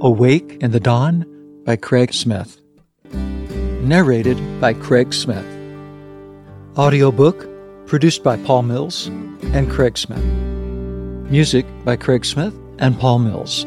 Awake in the Dawn by Craig Smith. Narrated by Craig Smith. Audiobook produced by Paul Mills and Craig Smith. Music by Craig Smith and Paul Mills.